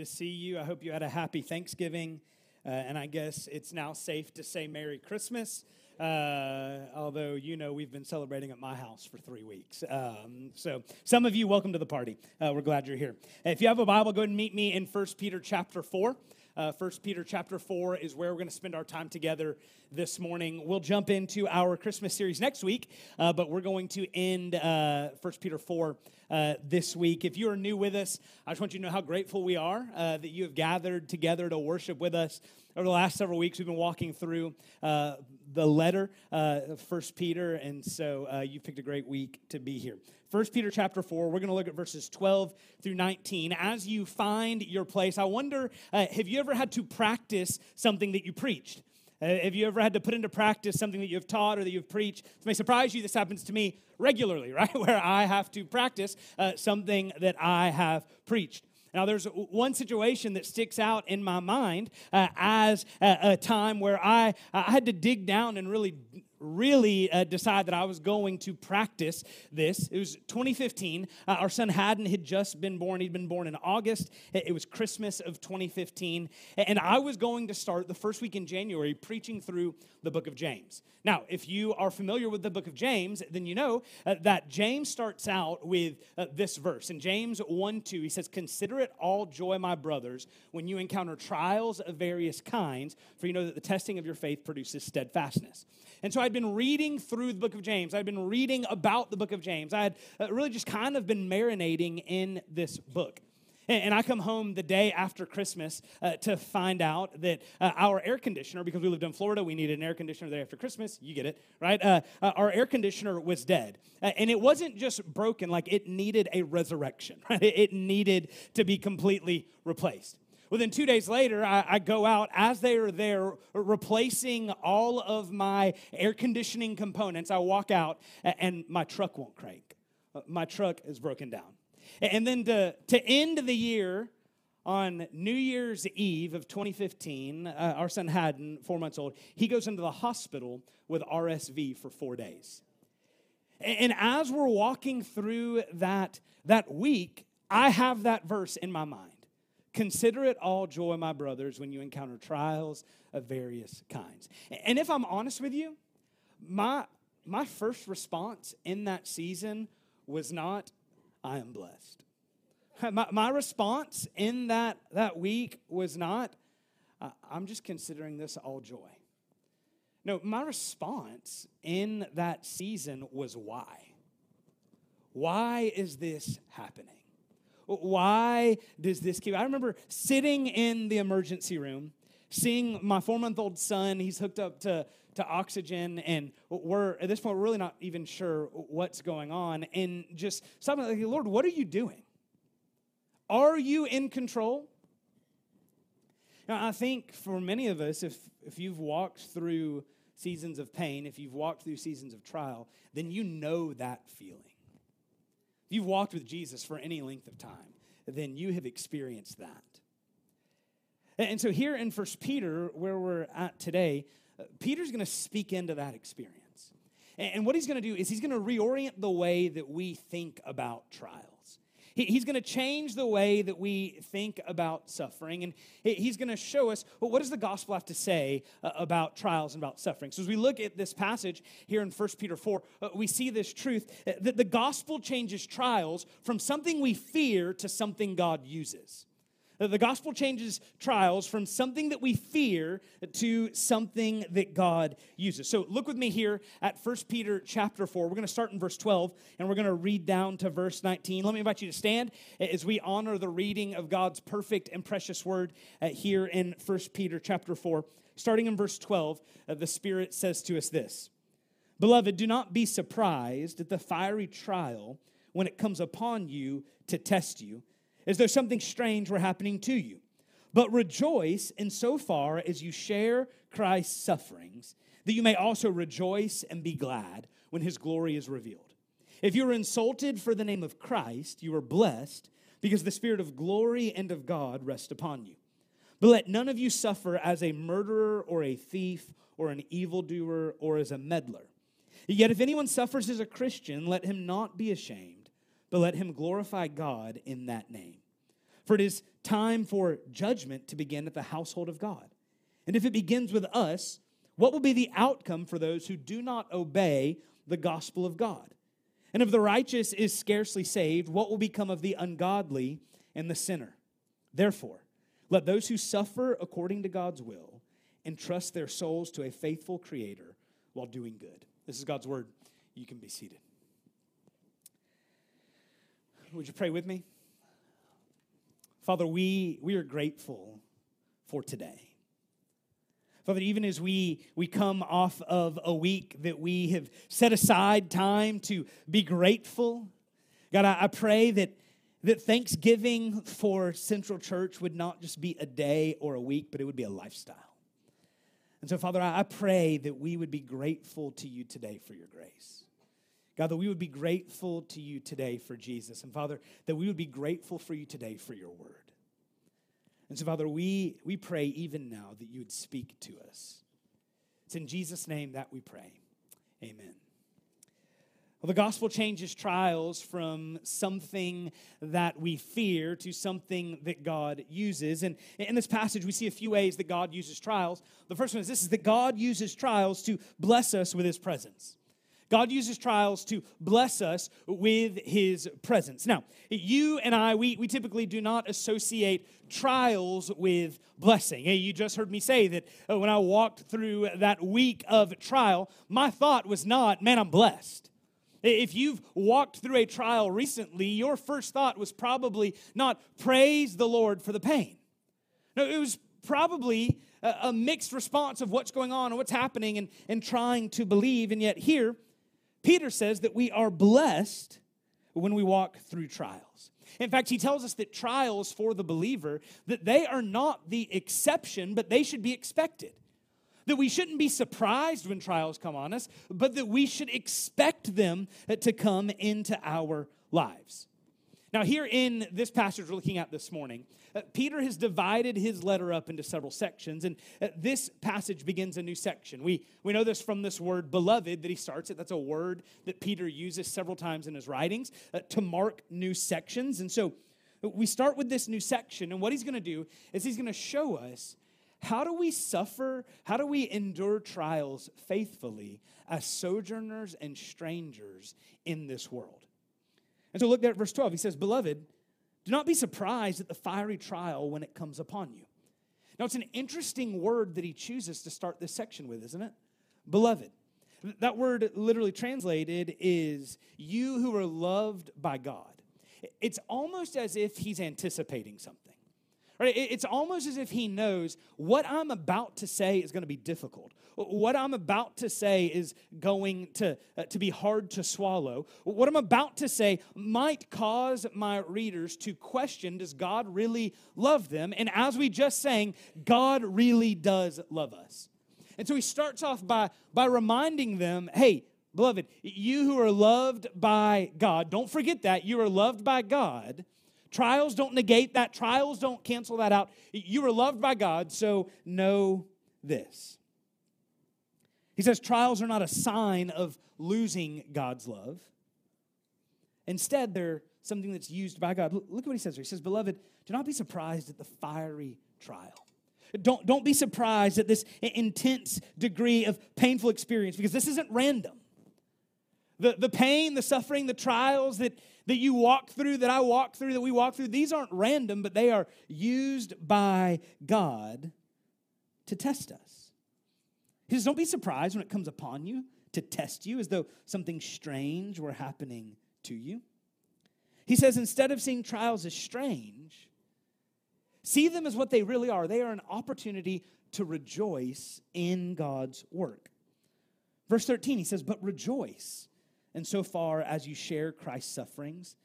to see you. I hope you had a happy Thanksgiving. Uh, and I guess it's now safe to say Merry Christmas. Uh, although you know we've been celebrating at my house for three weeks. Um, so some of you, welcome to the party. Uh, we're glad you're here. If you have a Bible, go ahead and meet me in 1 Peter chapter 4. Uh, 1 Peter chapter 4 is where we're going to spend our time together this morning. We'll jump into our Christmas series next week, uh, but we're going to end uh, 1 Peter 4 uh, this week. If you are new with us, I just want you to know how grateful we are that you have gathered together to worship with us. Over the last several weeks, we've been walking through the letter, uh, First Peter, and so uh, you picked a great week to be here. First Peter chapter 4, we're going to look at verses 12 through 19. As you find your place, I wonder uh, have you ever had to practice something that you preached? Uh, have you ever had to put into practice something that you've taught or that you've preached? It may surprise you. This happens to me regularly, right? Where I have to practice uh, something that I have preached. Now, there's one situation that sticks out in my mind uh, as a, a, time where I, I had to dig down and really really uh, decide that I was going to practice this. It was 2015. Uh, our son Haddon had just been born. He'd been born in August. It was Christmas of 2015. And I was going to start the first week in January preaching through the book of James. Now, if you are familiar with the book of James, then you know uh, that James starts out with uh, this verse. In James 1 2, he says, Consider it all joy, my brothers, when you encounter trials of various kinds, for you know that the testing of your faith produces steadfastness. And so I'd been reading through the book of James. I'd been reading about the book of James. I had uh, really just kind of been marinating in this book. And I come home the day after Christmas uh, to find out that uh, our air conditioner, because we lived in Florida, we needed an air conditioner the day after Christmas. You get it, right? Uh, uh our air conditioner was dead. Uh, and it wasn't just broken, like it needed a resurrection, right? It needed to be completely replaced. Well, then two days later, I, I, go out as they are there replacing all of my air conditioning components. I walk out and my truck won't crank. Uh, my truck is broken down. And then to, to end the year, on New Year's Eve of 2015, uh, our son Haddon, four months old, he goes into the hospital with RSV for four days. And as we're walking through that, that week, I have that verse in my mind. Consider it all joy, my brothers, when you encounter trials of various kinds. And if I'm honest with you, my, my first response in that season was not, I am blessed. My, my response in that, that week was not, I'm just considering this all joy. No, my response in that season was why? Why is this happening? Why does this keep? I remember sitting in the emergency room, seeing my four month old son. He's hooked up to, to oxygen, and we're at this point, we're really not even sure what's going on. And just something like, Lord, what are you doing? Are you in control? Now, I think for many of us, if, if you've walked through seasons of pain, if you've walked through seasons of trial, then you know that feeling. If you've walked with Jesus for any length of time, then you have experienced that. And so here in First Peter, where we're at today, uh, Peter's going to speak into that experience. And what he's going to do is he's going to reorient the way that we think about trials. He's going to change the way that we think about suffering, and he's going to show us well, what does the gospel have to say uh, about trials and about suffering. So, as we look at this passage here in 1 Peter 4, uh, we see this truth that the gospel changes trials from something we fear to something God uses. The gospel changes trials from something that we fear to something that God uses. So look with me here at 1 Peter chapter 4. We're going to start in verse 12 and we're going to read down to verse 19. Let me invite you to stand as we honor the reading of God's perfect and precious word uh, here in 1 Peter chapter 4. Starting in verse 12, uh, the Spirit says to us this Beloved, do not be surprised at the fiery trial when it comes upon you to test you as though something strange were happening to you. But rejoice in so far as you share Christ's sufferings, that you may also rejoice and be glad when his glory is revealed. If you are insulted for the name of Christ, you are blessed because the Spirit of glory and of God rest upon you. But let none of you suffer as a murderer or a thief or an evildoer or as a meddler. Yet if anyone suffers as a Christian, let him not be ashamed but let him glorify God in that name. For it is time for judgment to begin at the household of God. And if it begins with us, what will be the outcome for those who do not obey the gospel of God? And if the righteous is scarcely saved, what will become of the ungodly and the sinner? Therefore, let those who suffer according to God's will entrust their souls to a faithful Creator while doing good. This is God's word. You can be seated. Would you pray with me? Father, we, we are grateful for today. Father, even as we, we come off of a week that we have set aside time to be grateful, God, I, I pray that, that Thanksgiving for Central Church would not just be a day or a week, but it would be a lifestyle. And so, Father, I, I pray that we would be grateful to you today for your grace. God, that we would be grateful to you today for Jesus. And Father, that we would be grateful for you today for your word. And so, Father, we, we pray even now that you would speak to us. It's in Jesus' name that we pray. Amen. Well, the gospel changes trials from something that we fear to something that God uses. And in this passage, we see a few ways that God uses trials. The first one is this is that God uses trials to bless us with his presence. God uses trials to bless us with his presence. Now, you and I, we, we typically do not associate trials with blessing. You just heard me say that uh, when I walked through that week of trial, my thought was not, man, I'm blessed. If you've walked through a trial recently, your first thought was probably not praise the Lord for the pain. No, it was probably a, mixed response of what's going on and what's happening and, and trying to believe. And yet, here, Peter says that we are blessed when we walk through trials. In fact, he tells us that trials for the believer that they are not the exception, but they should be expected. That we shouldn't be surprised when trials come on us, but that we should expect them to come into our lives. Now, here in this passage we're looking at this morning, uh, Peter has divided his letter up into several sections, and uh, this passage begins a new section. We, we know this from this word beloved that he starts it. That's a word that Peter uses several times in his writings uh, to mark new sections. And so we start with this new section, and what he's going to do is he's going to show us how do we suffer, how do we endure trials faithfully as sojourners and strangers in this world. And so look there at verse 12. He says, Beloved, do not be surprised at the fiery trial when it comes upon you. Now, it's an interesting word that he chooses to start this section with, isn't it? Beloved. That word literally translated is you who are loved by God. It's almost as if he's anticipating something. Right? It's almost as if he knows what I'm about to say is going to be difficult. What I'm about to say is going to, uh, to be hard to swallow. What I'm about to say might cause my readers to question does God really love them? And as we just sang, God really does love us. And so he starts off by, by reminding them hey, beloved, you who are loved by God, don't forget that. You are loved by God. Trials don't negate that, trials don't cancel that out. You are loved by God, so know this. He says trials are not a sign of losing God's love. Instead, they're something that's used by God. Look at what he says here. He says, Beloved, do not be surprised at the fiery trial. Don't, don't be surprised at this intense degree of painful experience because this isn't random. The, the pain, the suffering, the trials that, that you walk through, that I walk through, that we walk through, these aren't random, but they are used by God to test us. He says, Don't be surprised when it comes upon you to test you as though something strange were happening to you. He says, instead of seeing trials as strange, see them as what they really are. They are an opportunity to rejoice in God's work. Verse 13, he says, But rejoice and so far as you share Christ's sufferings,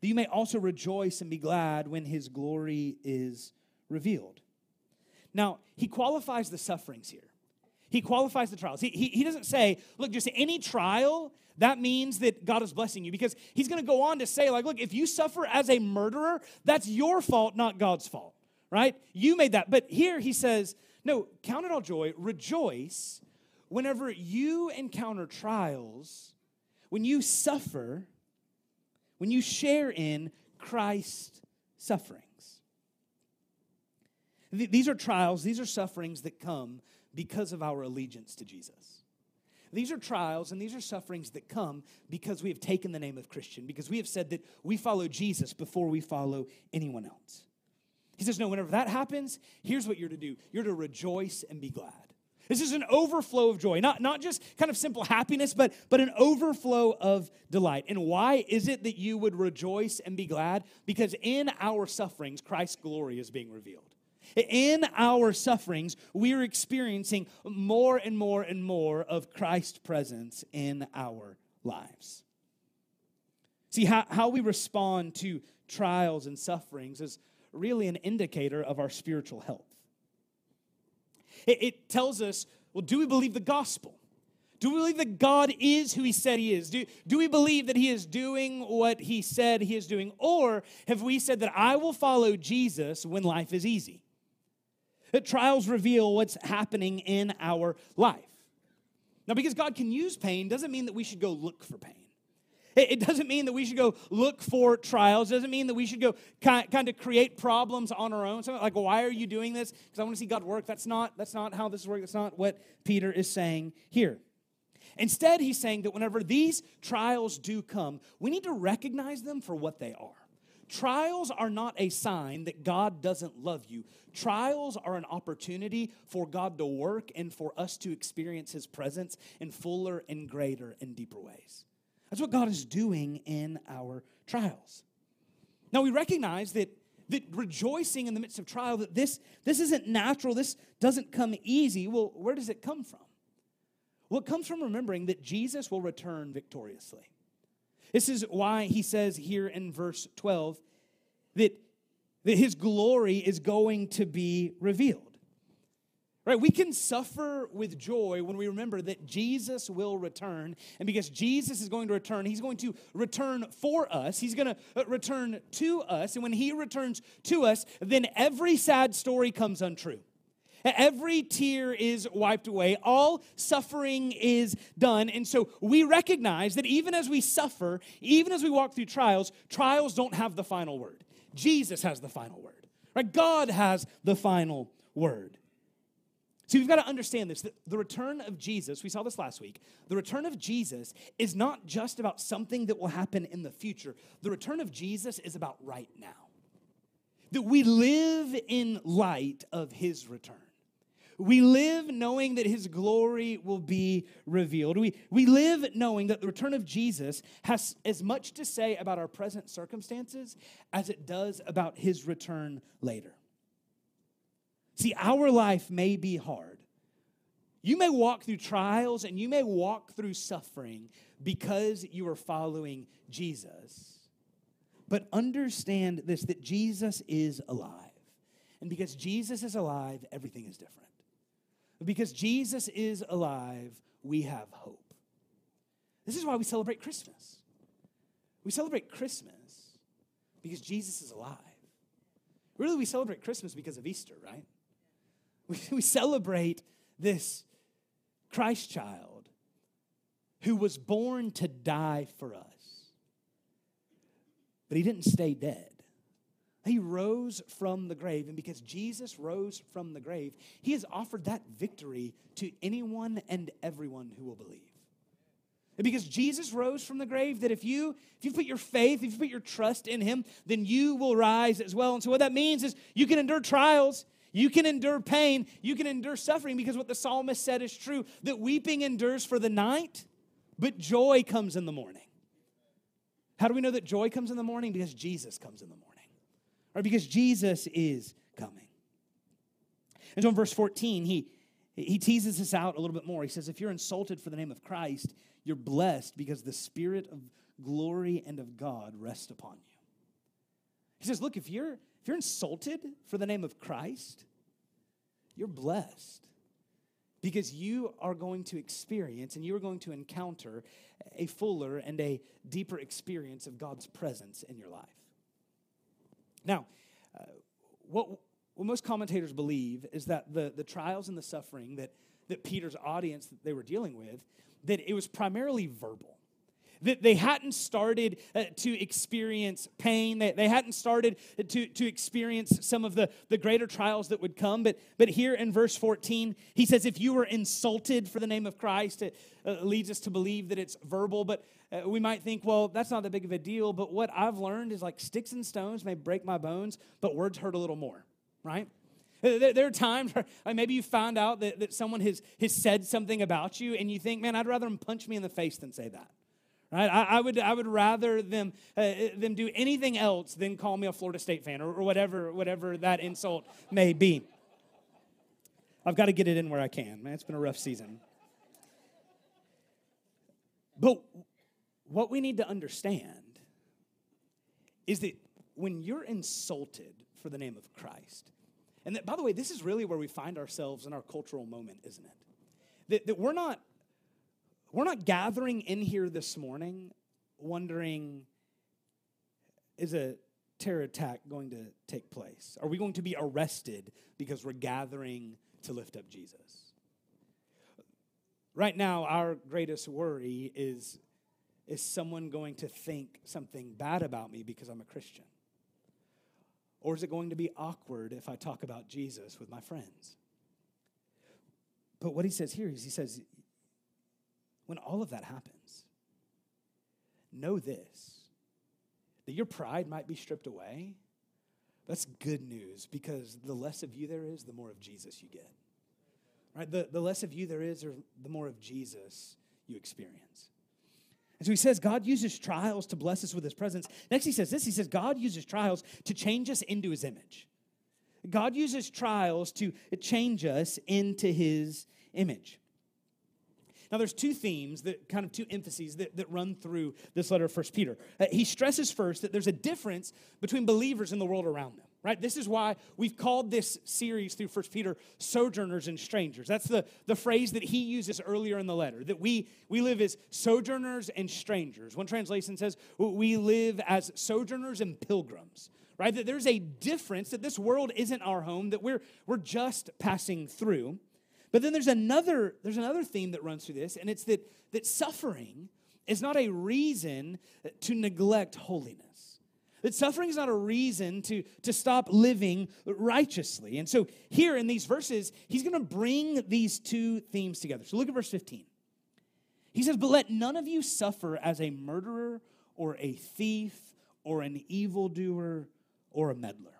that you may also rejoice and be glad when his glory is revealed. Now, he qualifies the sufferings here. He qualifies the trials. He, he, he doesn't say, look, just any trial, that means that God is blessing you. Because he's going to go on to say, like, look, if you suffer as a murderer, that's your fault, not God's fault, right? You made that. But here he says, no, count it all joy, rejoice whenever you encounter trials when you suffer, when you share in Christ's sufferings. Th- these are trials, these are sufferings that come because of our allegiance to Jesus. These are trials and these are sufferings that come because we have taken the name of Christian, because we have said that we follow Jesus before we follow anyone else. He says, No, whenever that happens, here's what you're to do you're to rejoice and be glad. This is an overflow of joy, not, not just kind of simple happiness, but, but an overflow of delight. And why is it that you would rejoice and be glad? Because in our sufferings, Christ's glory is being revealed. In our sufferings, we are experiencing more and more and more of Christ's presence in our lives. See, how, how we respond to trials and sufferings is really an indicator of our spiritual health. It, it tells us well, do we believe the gospel? Do we believe that God is who He said He is? Do, do we believe that He is doing what He said He is doing? Or have we said that I will follow Jesus when life is easy? That trials reveal what's happening in our life. Now, because God can use pain doesn't mean that we should go look for pain. It doesn't mean that we should go look for trials. It doesn't mean that we should go kind of create problems on our own. So like, why are you doing this? Because I want to see God work. That's not, that's not how this works. That's not what Peter is saying here. Instead, he's saying that whenever these trials do come, we need to recognize them for what they are. Trials are not a sign that God doesn't love you. Trials are an opportunity for God to work and for us to experience his presence in fuller and greater and deeper ways. That's what God is doing in our trials. Now we recognize that that rejoicing in the midst of trial that this this isn't natural. This doesn't come easy. Well where does it come from? Well it comes from remembering that jesus will return victoriously. This is why he says here in verse 12 that, that his glory is going to be revealed Right? We can suffer with joy when we remember that Jesus will return. And because Jesus is going to return, he's going to return for us. He's going to uh, return to us. And when he returns to us, then every sad story comes untrue. Every tear is wiped away. All suffering is done. And so we recognize that even as we suffer, even as we walk through trials, trials don't have the final word. Jesus has the final word. Right? God has the final word. See, we've got to understand this. The return of Jesus, we saw this last week, the return of Jesus is not just about something that will happen in the future. The return of Jesus is about right now. That we live in light of his return. We live knowing that his glory will be revealed. We, we live knowing that the return of Jesus has as much to say about our present circumstances as it does about his return later. See, our life may be hard. You may walk through trials and you may walk through suffering because you are following Jesus. But understand this that Jesus is alive. And because Jesus is alive, everything is different. Because Jesus is alive, we have hope. This is why we celebrate Christmas. We celebrate Christmas because Jesus is alive. Really, we celebrate Christmas because of Easter, right? We, we celebrate this Christ child who was born to die for us. But he didn't stay dead. He rose from the grave, and because Jesus rose from the grave, he has offered that victory to anyone and everyone who will believe. And because Jesus rose from the grave, that if you if you put your faith, if you put your trust in him, then you will rise as well. And so what that means is you can endure trials, you can endure pain, you can endure suffering because what the psalmist said is true that weeping endures for the night, but joy comes in the morning. How do we know that joy comes in the morning? Because Jesus comes in the morning, or because Jesus is coming. And so in verse 14, he, he teases us out a little bit more. He says, If you're insulted for the name of Christ, you're blessed because the Spirit of glory and of God rests upon you. He says, Look, if you're if you're insulted for the name of Christ, you're blessed because you are going to experience and you are going to encounter a fuller and a deeper experience of God's presence in your life. Now, uh, what, what most commentators believe is that the, the trials and the suffering that, that Peter's audience that they were dealing with, that it was primarily verbal. That they hadn't started uh, to experience pain. They, hadn't started to, to experience some of the, the greater trials that would come. But, but here in verse 14, he says, If you were insulted for the name of Christ, it uh, leads us to believe that it's verbal. But uh, we might think, well, that's not that big of a deal. But what I've learned is like sticks and stones may break my bones, but words hurt a little more, right? There are times where maybe you found out that, that someone has, has said something about you and you think, man, I'd rather them punch me in the face than say that. Right? I, I, would, I would rather them, uh, them do anything else than call me a Florida State fan or, or whatever, whatever that insult may be. I've got to get it in where I can. Man, it's been a rough season. But what we need to understand is that when you're insulted for the name of Christ, and that, by the way, this is really where we find ourselves in our cultural moment, isn't it? That, that we're not we're not gathering in here this morning wondering is a terror attack going to take place? Are we going to be arrested because we're gathering to lift up Jesus? Right now, our greatest worry is is someone going to think something bad about me because I'm a Christian? Or is it going to be awkward if I talk about Jesus with my friends? But what he says here is he says, when all of that happens, know this that your pride might be stripped away. That's good news because the less of you there is, the more of Jesus you get. Right? The, the less of you there is, or the more of Jesus you experience. And so he says God uses trials to bless us with his presence. Next, he says this he says God uses trials to change us into his image. God uses trials to change us into his image. Now, there's two themes, that kind of two emphases that, that run through this letter of First Peter. Uh, he stresses first that there's a difference between believers and the world around them, right? This is why we've called this series through First Peter sojourners and strangers. That's the, the phrase that he uses earlier in the letter, that we, we live as sojourners and strangers. One translation says we live as sojourners and pilgrims right? That there's a difference, that this world isn't our home, that we're, we're just passing through. But then there's another, there's another theme that runs through this, and it's that, that suffering is not a reason to neglect holiness. That suffering is not a reason to, to stop living righteously. And so here in these verses, he's going to bring these two themes together. So look at verse 15. He says, But let none of you suffer as a murderer or a thief or an evildoer or a meddler.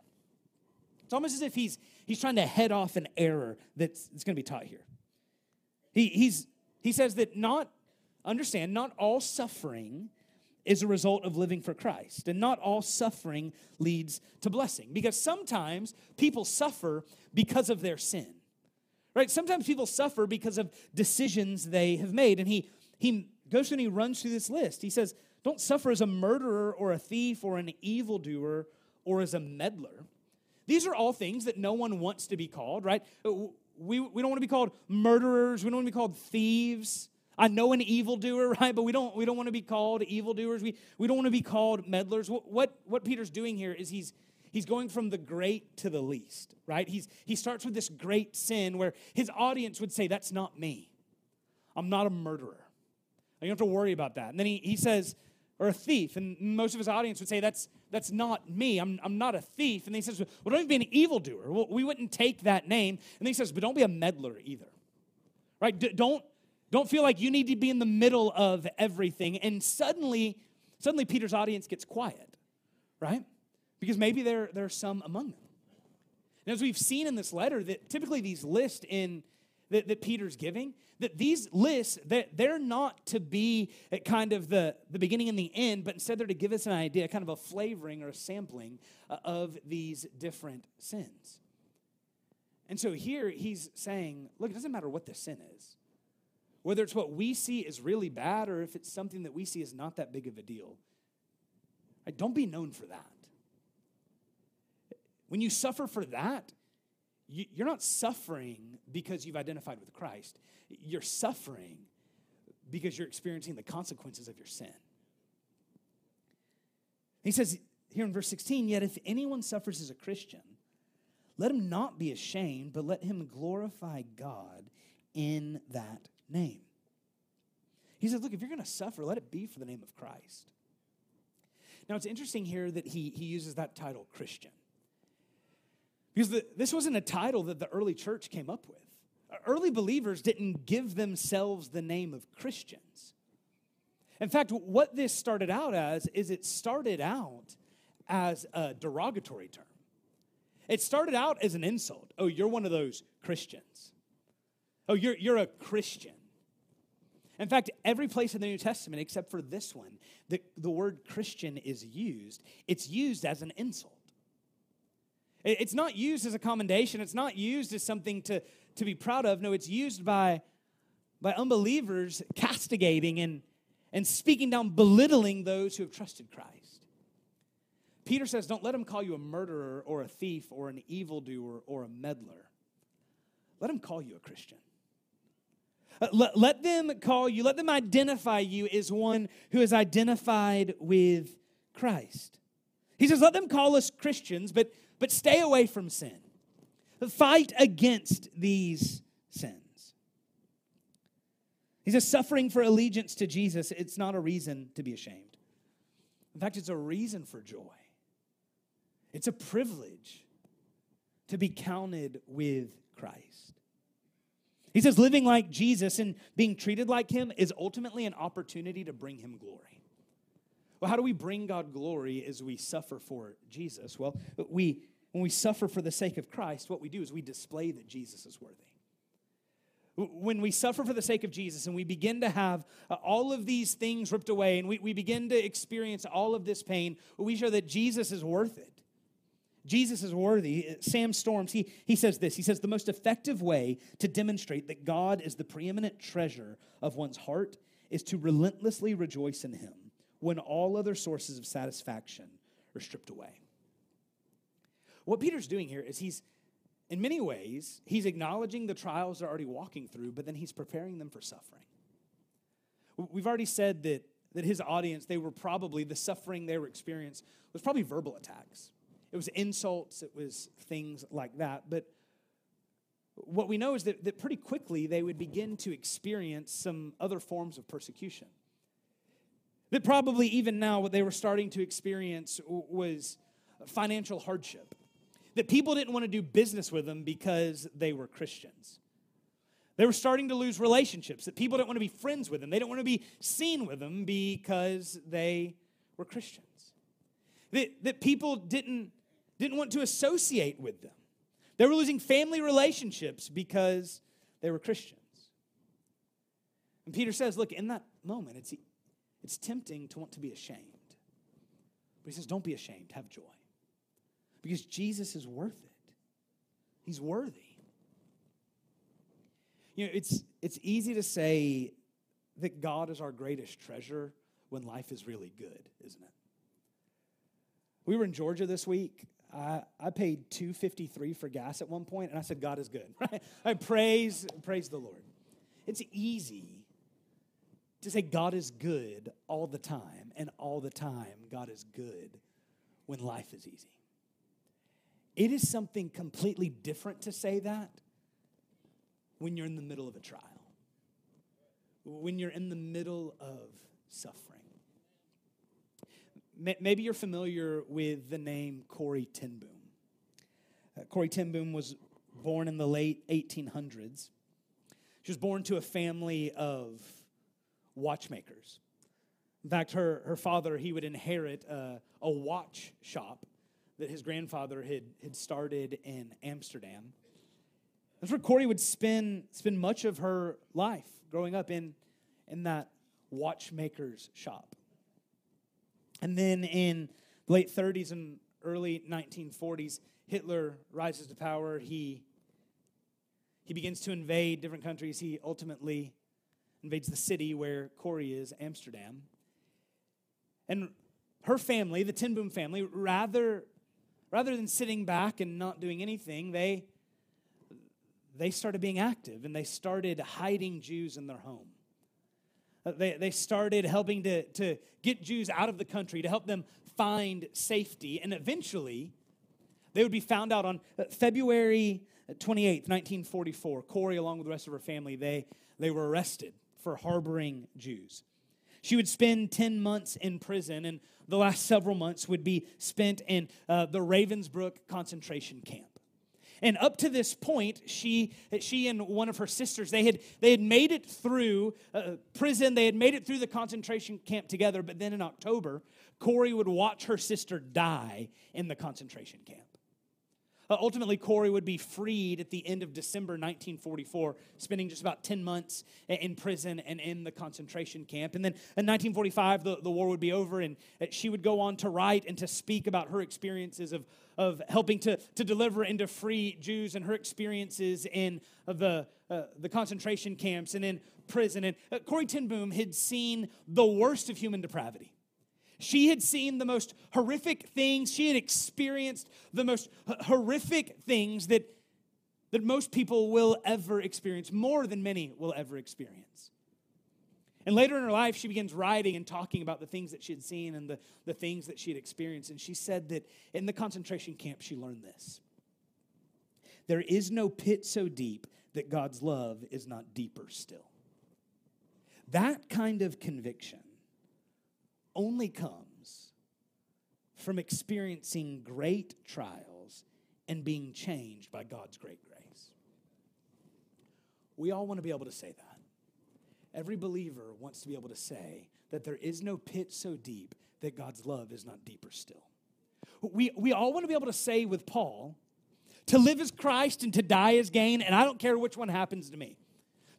It's almost as if he's, he's trying to head off an error that's, that's going to be taught here. He, he's, he says that not, understand, not all suffering is a result of living for Christ, and not all suffering leads to blessing. Because sometimes people suffer because of their sin, right? Sometimes people suffer because of decisions they have made. And he, he goes through and he runs through this list. He says, Don't suffer as a murderer or a thief or an evildoer or as a meddler. These are all things that no one wants to be called, right? Uh, we, we don't want to be called murderers. We don't want to be called thieves. I know an evildoer, right? But we don't, we don't want to be called evildoers. We, we don't want to be called meddlers. What, what, what Peter's doing here is he's, he's going from the great to the least, right? He's, he starts with this great sin where his audience would say, That's not me. I'm not a murderer. You don't have to worry about that. And then he, he says, or a thief. And most of his audience would say, That's, that's not me. I'm, I'm not a thief. And he says, Well, don't even be an evildoer. Well, we wouldn't take that name. And he says, But don't be a meddler either. Right? D- don't, don't feel like you need to be in the middle of everything. And suddenly, suddenly Peter's audience gets quiet, right? Because maybe there, there are some among them. And as we've seen in this letter, that typically these lists in that, that Peter's giving, that these lists, that they're not to be at kind of the, the beginning and the end, but instead they're to give us an idea, kind of a flavoring or a sampling uh, of these different sins. And so here he's saying, look, it doesn't matter what the sin is. Whether it's what we see is really bad or if it's something that we see is not that big of a deal. Right? Don't be known for that. When you suffer for that, you're not suffering because you've identified with Christ. You're suffering because you're experiencing the consequences of your sin. He says here in verse 16, yet if anyone suffers as a Christian, let him not be ashamed, but let him glorify God in that name. He says, Look, if you're going to suffer, let it be for the name of Christ. Now, it's interesting here that he, he uses that title, Christian. Because the, this wasn't a title that the early church came up with. Early believers didn't give themselves the name of Christians. In fact, what this started out as is it started out as a derogatory term. It started out as an insult. Oh, you're one of those Christians. Oh, you're, you're a Christian. In fact, every place in the New Testament, except for this one, the, the word Christian is used, it's used as an insult. It's not used as a commendation, it's not used as something to, to be proud of. No, it's used by, by unbelievers castigating and, and speaking down, belittling those who have trusted Christ. Peter says, Don't let them call you a murderer or a thief or an evildoer or a meddler. Let them call you a Christian. Uh, let, let them call you, let them identify you as one who is identified with Christ. He says, let them call us Christians, but, but stay away from sin. Fight against these sins. He says, suffering for allegiance to Jesus, it's not a reason to be ashamed. In fact, it's a reason for joy. It's a privilege to be counted with Christ. He says living like Jesus and being treated like him is ultimately an opportunity to bring him glory. Well, how do we bring God glory as we suffer for Jesus? Well, we when we suffer for the sake of Christ, what we do is we display that Jesus is worthy. When we suffer for the sake of Jesus and we begin to have uh, all of these things ripped away and we, we begin to experience all of this pain, we show that Jesus is worth it. Jesus is worthy. Sam Storms, he, he says this. He says, The most effective way to demonstrate that God is the preeminent treasure of one's heart is to relentlessly rejoice in Him when all other sources of satisfaction are stripped away. What Peter's doing here is he's, in many ways, he's acknowledging the trials they're already walking through, but then he's preparing them for suffering. We've already said that, that his audience, they were probably, the suffering they were experiencing was probably verbal attacks it was insults, it was things like that. But what we know is that, that pretty quickly they would begin to experience some other forms of persecution. That probably even now what they were starting to experience was financial hardship. That people didn't want to do business with them because they were Christians. They were starting to lose relationships, that people didn't want to be friends with them. They didn't want to be seen with them because they were Christians. That, that people didn't didn't want to associate with them. They were losing family relationships because they were Christians. And Peter says, look, in that moment, it's, it's tempting to want to be ashamed. But he says, don't be ashamed, have joy. Because Jesus is worth it. He's worthy. You know, it's, it's easy to say that God is our greatest treasure when life is really good, isn't it? We were in Georgia this week. I, I paid 253 for gas at one point, and I said, God is good. Right? I praise, praise the Lord. It's easy to say God is good all the time, and all the time God is good when life is easy. It is something completely different to say that when you're in the middle of a trial, when you're in the middle of suffering. Maybe you're familiar with the name Corrie ten Boom. Uh, Corrie ten Boom was born in the late 1800s. She was born to a family of watchmakers. In fact, her, her father, he would inherit a, a watch shop that his grandfather had, had started in Amsterdam. That's where Corrie would spend, spend much of her life growing up in, in that watchmaker's shop. And then in the late 30s and early 1940s, Hitler rises to power. He, he begins to invade different countries. He ultimately invades the city where Corrie is, Amsterdam. And her family, the ten Boom family, rather, rather than sitting back and not doing anything, they, they started being active and they started hiding Jews in their home. Uh, they, they started helping to, to get Jews out of the country, to help them find safety. And eventually, they would be found out on uh, February 28th, 1944. Corrie, along with the rest of her family, they, they were arrested for harboring Jews. She would spend 10 months in prison, and the last several months would be spent in uh, the Ravensbrück concentration camp. And up to this point, she, she and one of her sisters, they had, they had made it through uh, prison. They had made it through the concentration camp together. But then in October, Corrie would watch her sister die in the concentration camp. Uh, ultimately, Corrie would be freed at the end of December 1944, spending just about 10 months in prison and in the concentration camp. And then in 1945, the, the war would be over, and uh, she would go on to write and to speak about her experiences of, of helping to, to deliver and to free Jews and her experiences in the, uh, the concentration camps and in prison. And uh, Corrie ten Boom had seen the worst of human depravity. She had seen the most horrific things. She had experienced the most horrific things that, that most people will ever experience, more than many will ever experience. And later in her life, she begins writing and talking about the things that she had seen and the, the things that she had experienced. And she said that in the concentration camp, she learned this There is no pit so deep that God's love is not deeper still. That kind of conviction only comes from experiencing great trials and being changed by God's great grace. We all want to be able to say that. Every believer wants to be able to say that there is no pit so deep that God's love is not deeper still. We, we all want to be able to say with Paul, to live as Christ and to die as gain, and I don't care which one happens to me.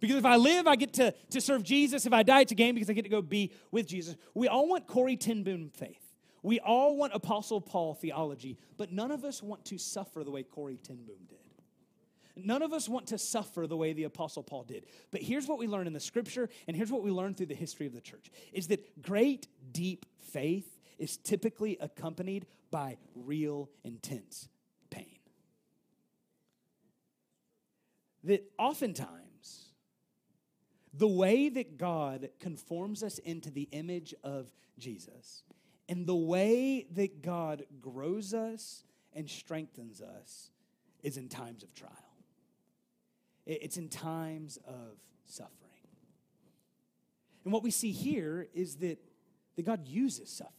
Because if I live, I get to, to serve Jesus. If I die, it's a gain because I get to go be with Jesus. We all want Corrie ten Boom faith. We all want Apostle Paul theology, but none of us want to suffer the way Corrie ten Boom did. None of us want to suffer the way the Apostle Paul did. But here's what we learn in the scripture, and here's what we learn through the history of the church is that great, deep faith is typically accompanied by real, intense pain. That oftentimes, the way that God conforms us into the image of Jesus and the way that God grows us and strengthens us is in times of trial. It's in times of suffering. And what we see here is that, that God uses suffering.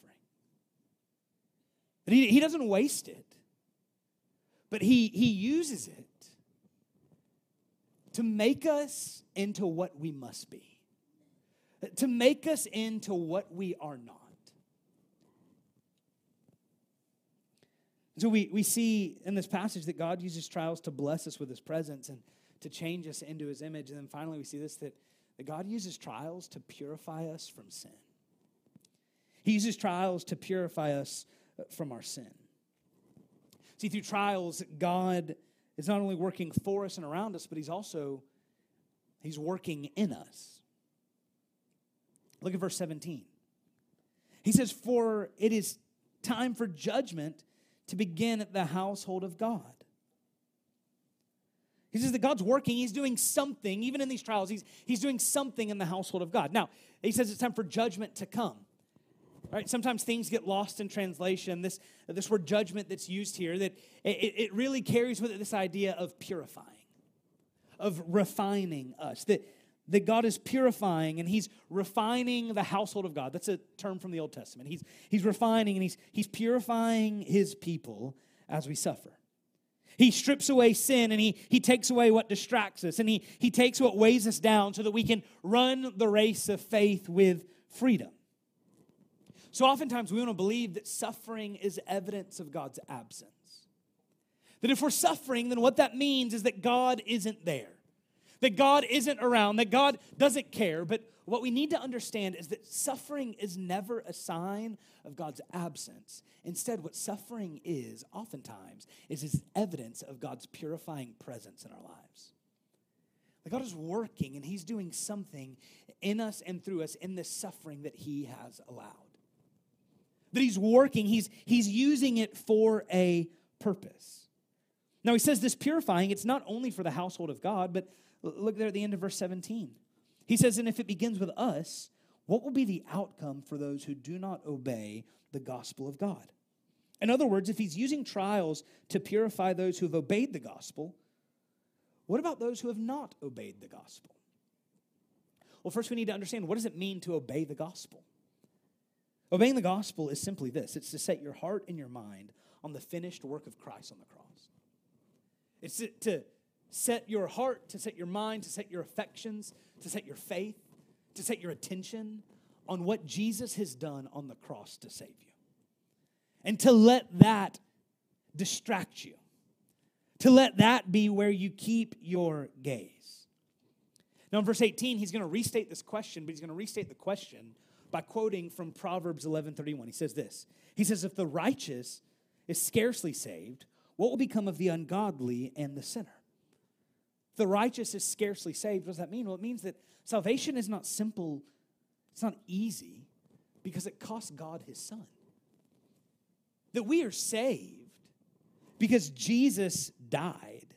That he, he doesn't waste it, but he, he uses it to make us into what we must be, to make us into what we are not. So we, we see in this passage that God uses trials to bless us with his presence and to change us into his image. And then finally, we see this that, that God uses trials to purify us from sin. He uses trials to purify us from our sin. See, through trials, God is not only working for us and around us, but he's also he's working in us. Look at verse 17. He says, For it is time for judgment to begin at the household of God. He says that God's working, He's doing something, even in these trials, He's, he's doing something in the household of God. Now, He says it's time for judgment to come. Right? Sometimes things get lost in translation. This, this word judgment that's used here, that it, it really carries with it this idea of purifying, of refining us. That, that God is purifying and He's refining the household of God. That's a term from the Old Testament. He's, he's refining and he's, he's purifying His people as we suffer. He strips away sin and he, he takes away what distracts us and he, he takes what weighs us down so that we can run the race of faith with freedom. So oftentimes we want to believe that suffering is evidence of God's absence. That if we're suffering, then what that means is that God isn't there, that God isn't around, that God doesn't care. But what we need to understand is that suffering is never a sign of God's absence. Instead, what suffering is, oftentimes, is his evidence of God's purifying presence in our lives. That God is working and he's doing something in us and through us in this suffering that he has allowed that he's working, he's, he's using it for a purpose. Now, he says this purifying, it's not only for the household of God, but look there at the end of verse 17. He says, And if it begins with us, what will be the outcome for those who do not obey the gospel of God? In other words, if he's using trials to purify those who have obeyed the gospel, what about those who have not obeyed the gospel? Well, first we need to understand what does it mean to obey the gospel? Obeying the gospel is simply this it's to set your heart and your mind on the finished work of Christ on the cross. It's to, set your heart, to set your mind, to set your affections, to set your faith, to set your attention on what Jesus has done on the cross to save you. And to let that distract you, to let that be where you keep your gaze. Now, in verse 18, he's going to restate this question, but he's going to restate the question by quoting from Proverbs 11:31. He says this. He says, "If the righteous is scarcely saved, what will become of the ungodly and the sinner?" the righteous is scarcely saved. What does that mean? Well, it means that salvation is not simple, it's not easy, because it cost God his son. That we are saved because Jesus died.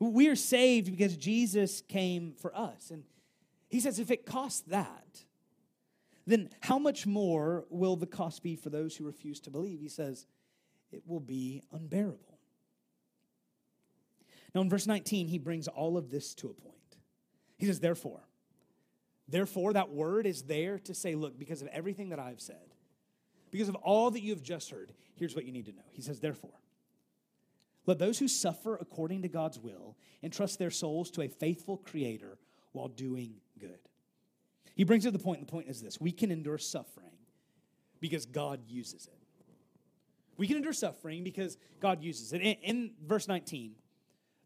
We are saved because Jesus came for us. And he says, if it costs that, then how much more will the cost be for those who refuse to believe? He says, it will be unbearable. Now, in verse 19, he brings all of this to a point. He says, Therefore, therefore, that word is there to say, Look, because of everything that I've said, because of all that you have just heard, here's what you need to know. He says, Therefore, let those who suffer according to God's will entrust their souls to a faithful Creator while doing good. He brings it to the point, and the point is this we can endure suffering because God uses it. We can endure suffering because God uses it. In, in verse 19,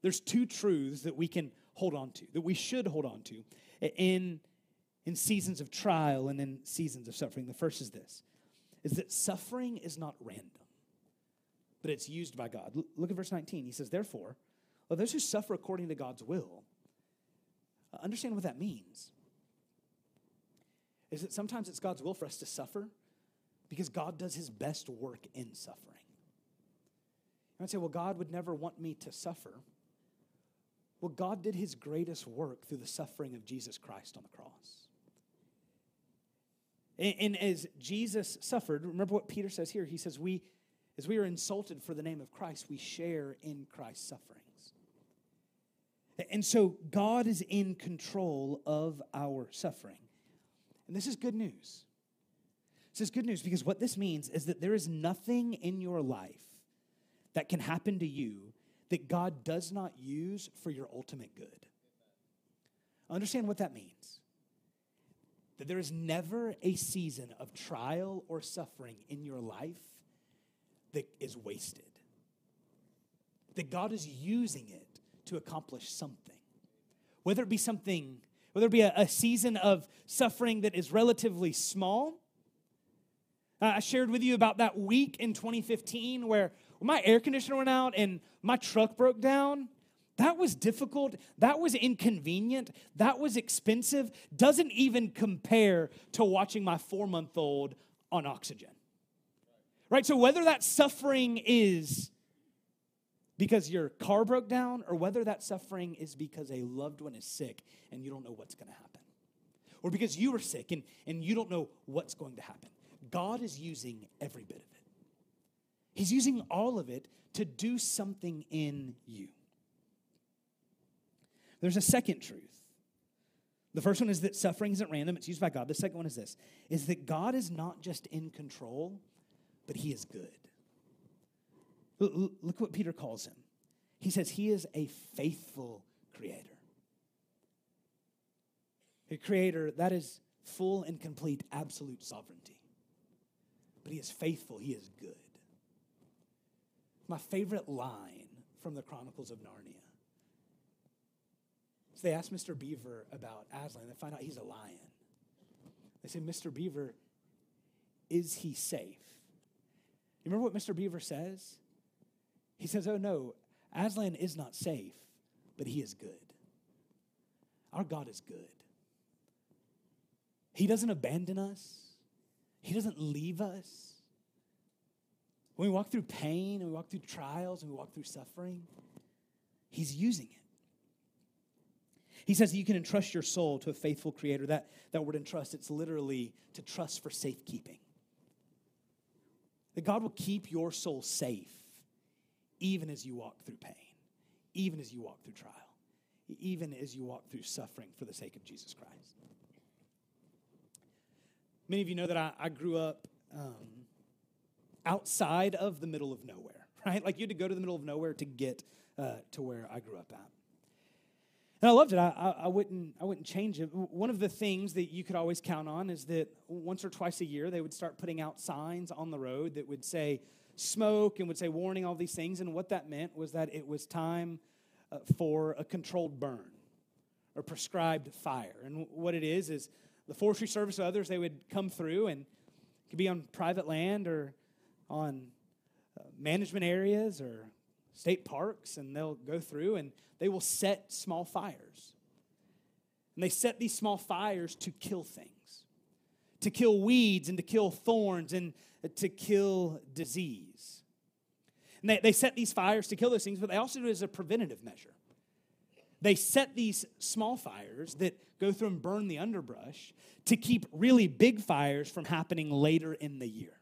there's two truths that we can hold on to, that we should hold on to in, in seasons of trial and in seasons of suffering. The first is this is that suffering is not random, but it's used by God. Look at verse 19. He says, Therefore, let those who suffer according to God's will understand what that means. Is that sometimes it's God's will for us to suffer because God does his best work in suffering. I say, well, God would never want me to suffer. Well, God did his greatest work through the suffering of Jesus Christ on the cross. And, and, as Jesus suffered, remember what Peter says here? He says, We, as we are insulted for the name of Christ, we share in Christ's sufferings. And so God is in control of our suffering. And this is good news. This is good news because what this means is that there is nothing in your life that can happen to you that God does not use for your ultimate good. Understand what that means. That there is never a season of trial or suffering in your life that is wasted. That God is using it to accomplish something. Whether it be something, whether it be a, a season of suffering that is relatively small. Uh, I shared with you about that week in 2015 where my air conditioner went out and my truck broke down, that was difficult. That was inconvenient. That was expensive. Doesn't even compare to watching my four month old on oxygen. Right? So, whether that suffering is because your car broke down or whether that suffering is because a loved one is sick and you don't know what's going to happen, or because you are sick and, and you don't know what's going to happen, God is using every bit of it. He's using all of it to do something in you. There's a second truth. The first one is that suffering isn't random, it's used by God. The second one is this is that God is not just in control, but he is good. Look what Peter calls him. He says he is a faithful creator. A creator that is full and complete absolute sovereignty. But he is faithful, he is good my favorite line from the Chronicles of Narnia. So they ask Mr. Beaver about Aslan. They find out he's a lion. They say, Mr. Beaver, is he safe? You remember what Mr. Beaver says? He says, Oh no, Aslan is not safe, but he is good. Our God is good. He doesn't abandon us, He doesn't leave us. When we walk through pain and we walk through trials and we walk through suffering, He's using it. He says you can entrust your soul to a faithful creator. That, that word entrust, it's literally to trust for safekeeping. That God will keep your soul safe even as you walk through pain, even as you walk through trial, even as you walk through suffering for the sake of Jesus Christ. Many of you know that I, I grew up um, outside of the middle of nowhere, right? Like you had to go to the middle of nowhere to get uh, to where I grew up at. And I loved it. I, I, I, wouldn't, I wouldn't change it. One of the things that you could always count on is that once or twice a year, they would start putting out signs on the road that would say smoke and would say warning, all these things. And what that meant was that it was time uh, for a controlled burn or prescribed fire. And what it is, is the forestry service or others, they would come through and it could be on private land or on uh, management areas or state parks, and they'll go through and they will set small fires. And they set these small fires to kill things, to kill weeds and to kill thorns and to kill disease. And they, they set these fires to kill those things, but they also do it as a preventative measure. They set these small fires that go through and burn the underbrush to keep really big fires from happening later in the year.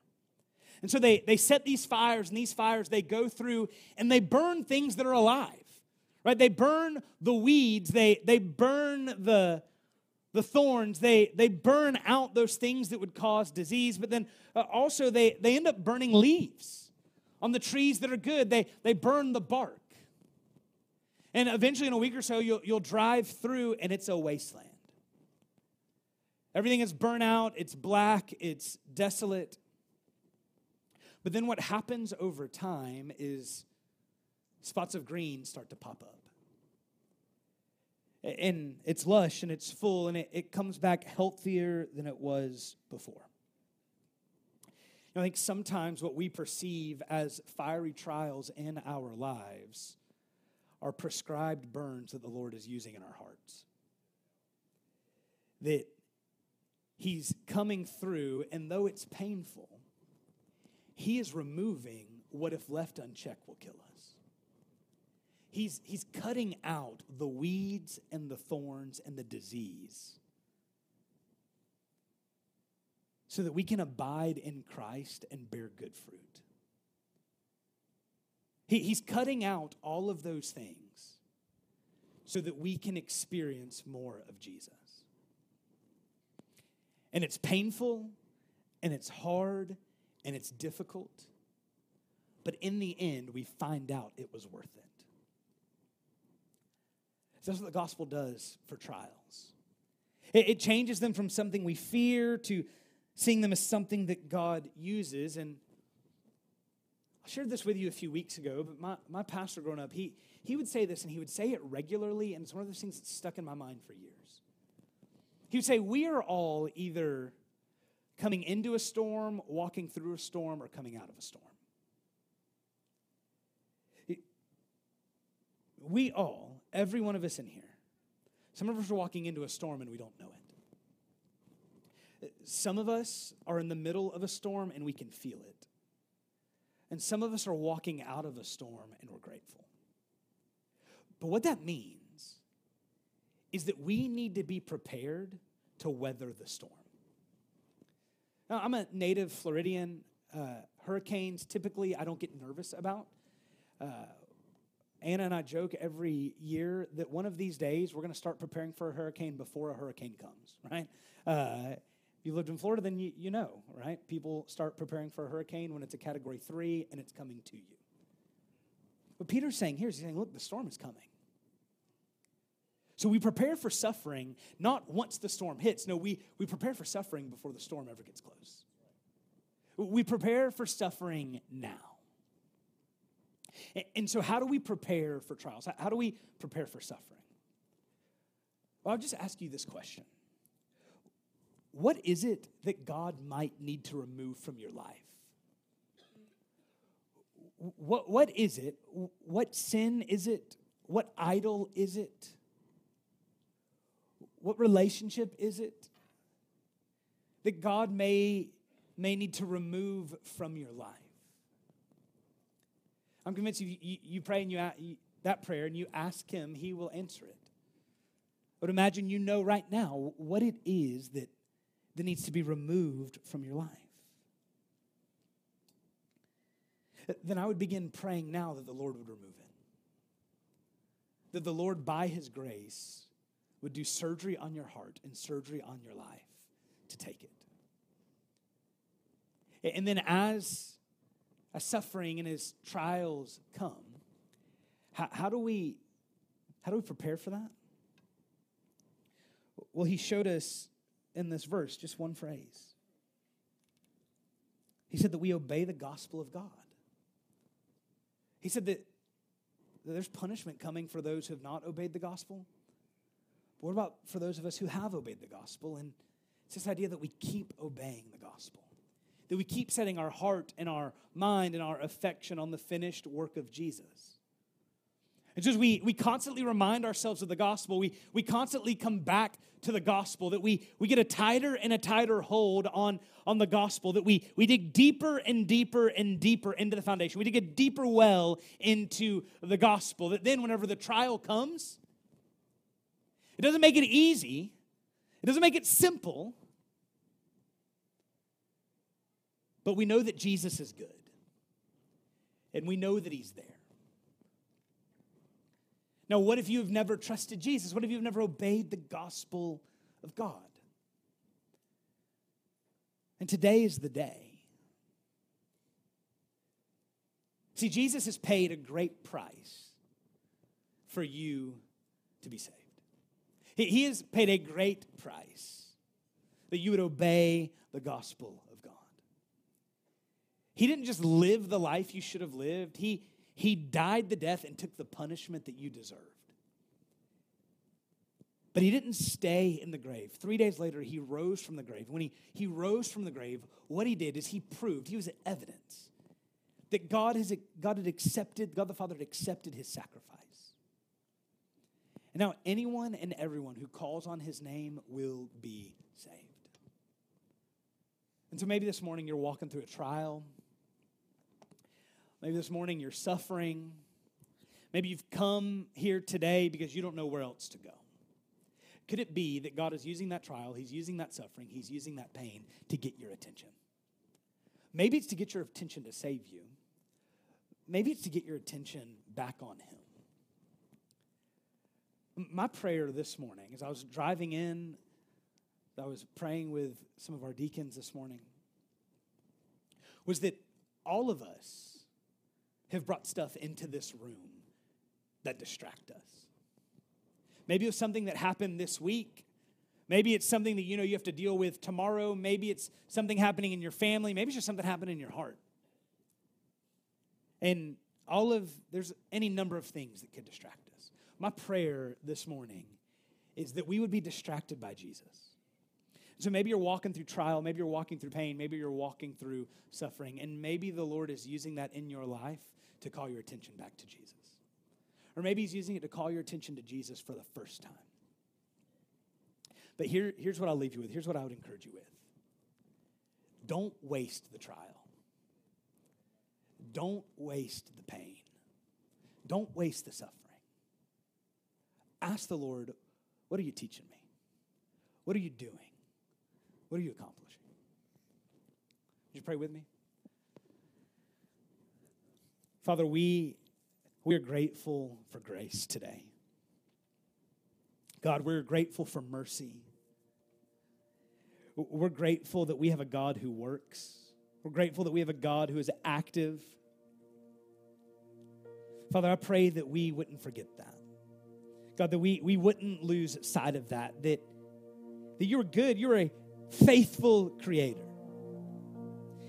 And so they, they set these fires, and these fires they go through and they burn things that are alive. Right? They burn the weeds, they, they burn the, the thorns, they, they burn out those things that would cause disease, but then uh, also they, they end up burning leaves on the trees that are good. They, they burn the bark. And eventually, in a week or so, you'll, you'll drive through and it's a wasteland. Everything is burnt out, it's black, it's desolate. But then what happens over time is spots of green start to pop up. And it's lush and it's full and it, it comes back healthier than it was before. I think sometimes what we perceive as fiery trials in our lives are prescribed burns that the Lord is using in our hearts. That He's coming through, and though it's painful, He is removing what, if left unchecked, will kill us. He's, he's cutting out the weeds and the thorns and the disease so that we can abide in Christ and bear good fruit. He, he's cutting out all of those things so that we can experience more of Jesus. And it's painful and it's hard and it's difficult. But in the end, we find out it was worth it. That's what the gospel does for trials. It, it changes them from something we fear to seeing them as something that God uses. And I shared this with you a few weeks ago, but my, my pastor growing up, he, he would say this and he would say it regularly, and it's one of those things that's stuck in my mind for years. He would say, We are all either coming into a storm, walking through a storm, or coming out of a storm. We all, every one of us in here, some of us are walking into a storm and we don't know it. Some of us are in the middle of a storm and we can feel it. And some of us are walking out of a storm and we're grateful. But what that means is that we need to be prepared to weather the storm. Now, I'm a native Floridian. Uh, hurricanes, typically, I don't get nervous about. Uh, Anna and I joke every year that one of these days we're going to start preparing for a hurricane before a hurricane comes, right? Uh, if you lived in Florida, then you, you know, right? People start preparing for a hurricane when it's a category three and it's coming to you. What Peter's saying here is he's saying, look, the storm is coming. So we prepare for suffering not once the storm hits. No, we, we prepare for suffering before the storm ever gets close. We prepare for suffering now. And so, how do we prepare for trials? How do we prepare for suffering? Well, I'll just ask you this question What is it that God might need to remove from your life? What, what is it? What sin is it? What idol is it? What relationship is it that God may, may need to remove from your life? I'm convinced you, you, you pray and you, you that prayer and you ask Him, He will answer it. But imagine you know right now what it is that, that needs to be removed from your life. Then I would begin praying now that the Lord would remove it. That the Lord, by His grace, would do surgery on your heart and surgery on your life to take it. And then as, as suffering and as trials come, how, how do we how do we prepare for that? Well, he showed us in this verse just one phrase. He said that we obey the gospel of God. He said that, that there's punishment coming for those who have not obeyed the gospel. But what about for those of us who have obeyed the gospel? And it's this idea that we keep obeying the gospel, that we keep setting our heart and our mind and our affection on the finished work of Jesus. It's just we, we constantly remind ourselves of the gospel. We, we constantly come back to the gospel, that we, we get a tighter and a tighter hold on, on the gospel, that we, we dig deeper and deeper and deeper into the foundation. We dig a deeper well into the gospel, that then whenever the trial comes, it doesn't make it easy, it doesn't make it simple, but we know that Jesus is good, and we know that He's there. Now, what if you've never trusted Jesus? What if you've never obeyed the gospel of God? And today is the day. See, Jesus has paid a great price for you to be saved. He, has paid a great price that you would obey the gospel. He didn't just live the life you should have lived, He, he died the death and took the punishment that you deserved. But he didn't stay in the grave. Three days later, he rose from the grave. When he, he rose from the grave, what he did is he proved, he was evidence that God, has, God had accepted, God the Father had accepted his sacrifice. And now anyone and everyone who calls on his name will be saved. And so maybe this morning you're walking through a trial, Maybe this morning you're suffering. Maybe you've come here today because you don't know where else to go. Could it be that God is using that trial, He's using that suffering, He's using that pain to get your attention? Maybe it's to get your attention to save you. Maybe it's to get your attention back on Him. My prayer this morning, as I was driving in, I was praying with some of our deacons this morning, was that all of us have brought stuff into this room that distract us. Maybe it was something that happened this week. Maybe it's something that you know you have to deal with tomorrow. Maybe it's something happening in your family. Maybe it's just something happening in your heart. And all of there's any number of things that could distract us. My prayer this morning is that we would be distracted by Jesus. So maybe you're walking through trial, maybe you're walking through pain, maybe you're walking through suffering, and maybe the Lord is using that in your life to call your attention back to Jesus. Or maybe he's using it to call your attention to Jesus for the first time. But here, here's what I'll leave you with. Here's what I would encourage you with. Don't waste the trial. Don't waste the pain. Don't waste the suffering. Ask the Lord, what are you teaching me? What are you doing? What are you accomplishing? Would you pray with me? Father, we, we are grateful for grace today. God, we're grateful for mercy. We're grateful that we have a God who works. We're grateful that we have a God who is active. Father, I pray that we wouldn't forget that. God, that we, we wouldn't lose sight of that, that, that you're good. You're a faithful creator.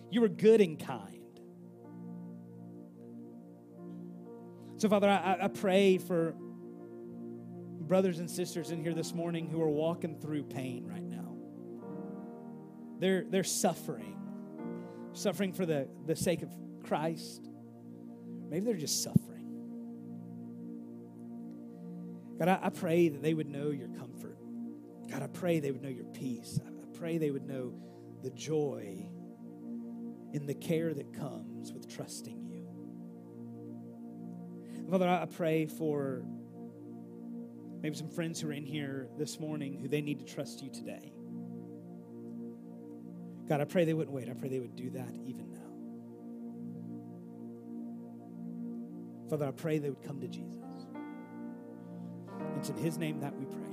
You are good and kind. So, Father, I, I pray for brothers and sisters in here this morning who are walking through pain right now. They're, they're suffering, suffering for the, the sake of Christ. Maybe they're just suffering. God, I, I pray that they would know your comfort. God, I pray they would know your peace. I, pray they would know the joy in the care that comes with trusting you. Father, I pray for maybe some friends who are in here this morning who they need to trust you today. God, I pray they wouldn't wait. I pray they would do that even now. Father, I pray they would come to Jesus. It's in his name that we pray.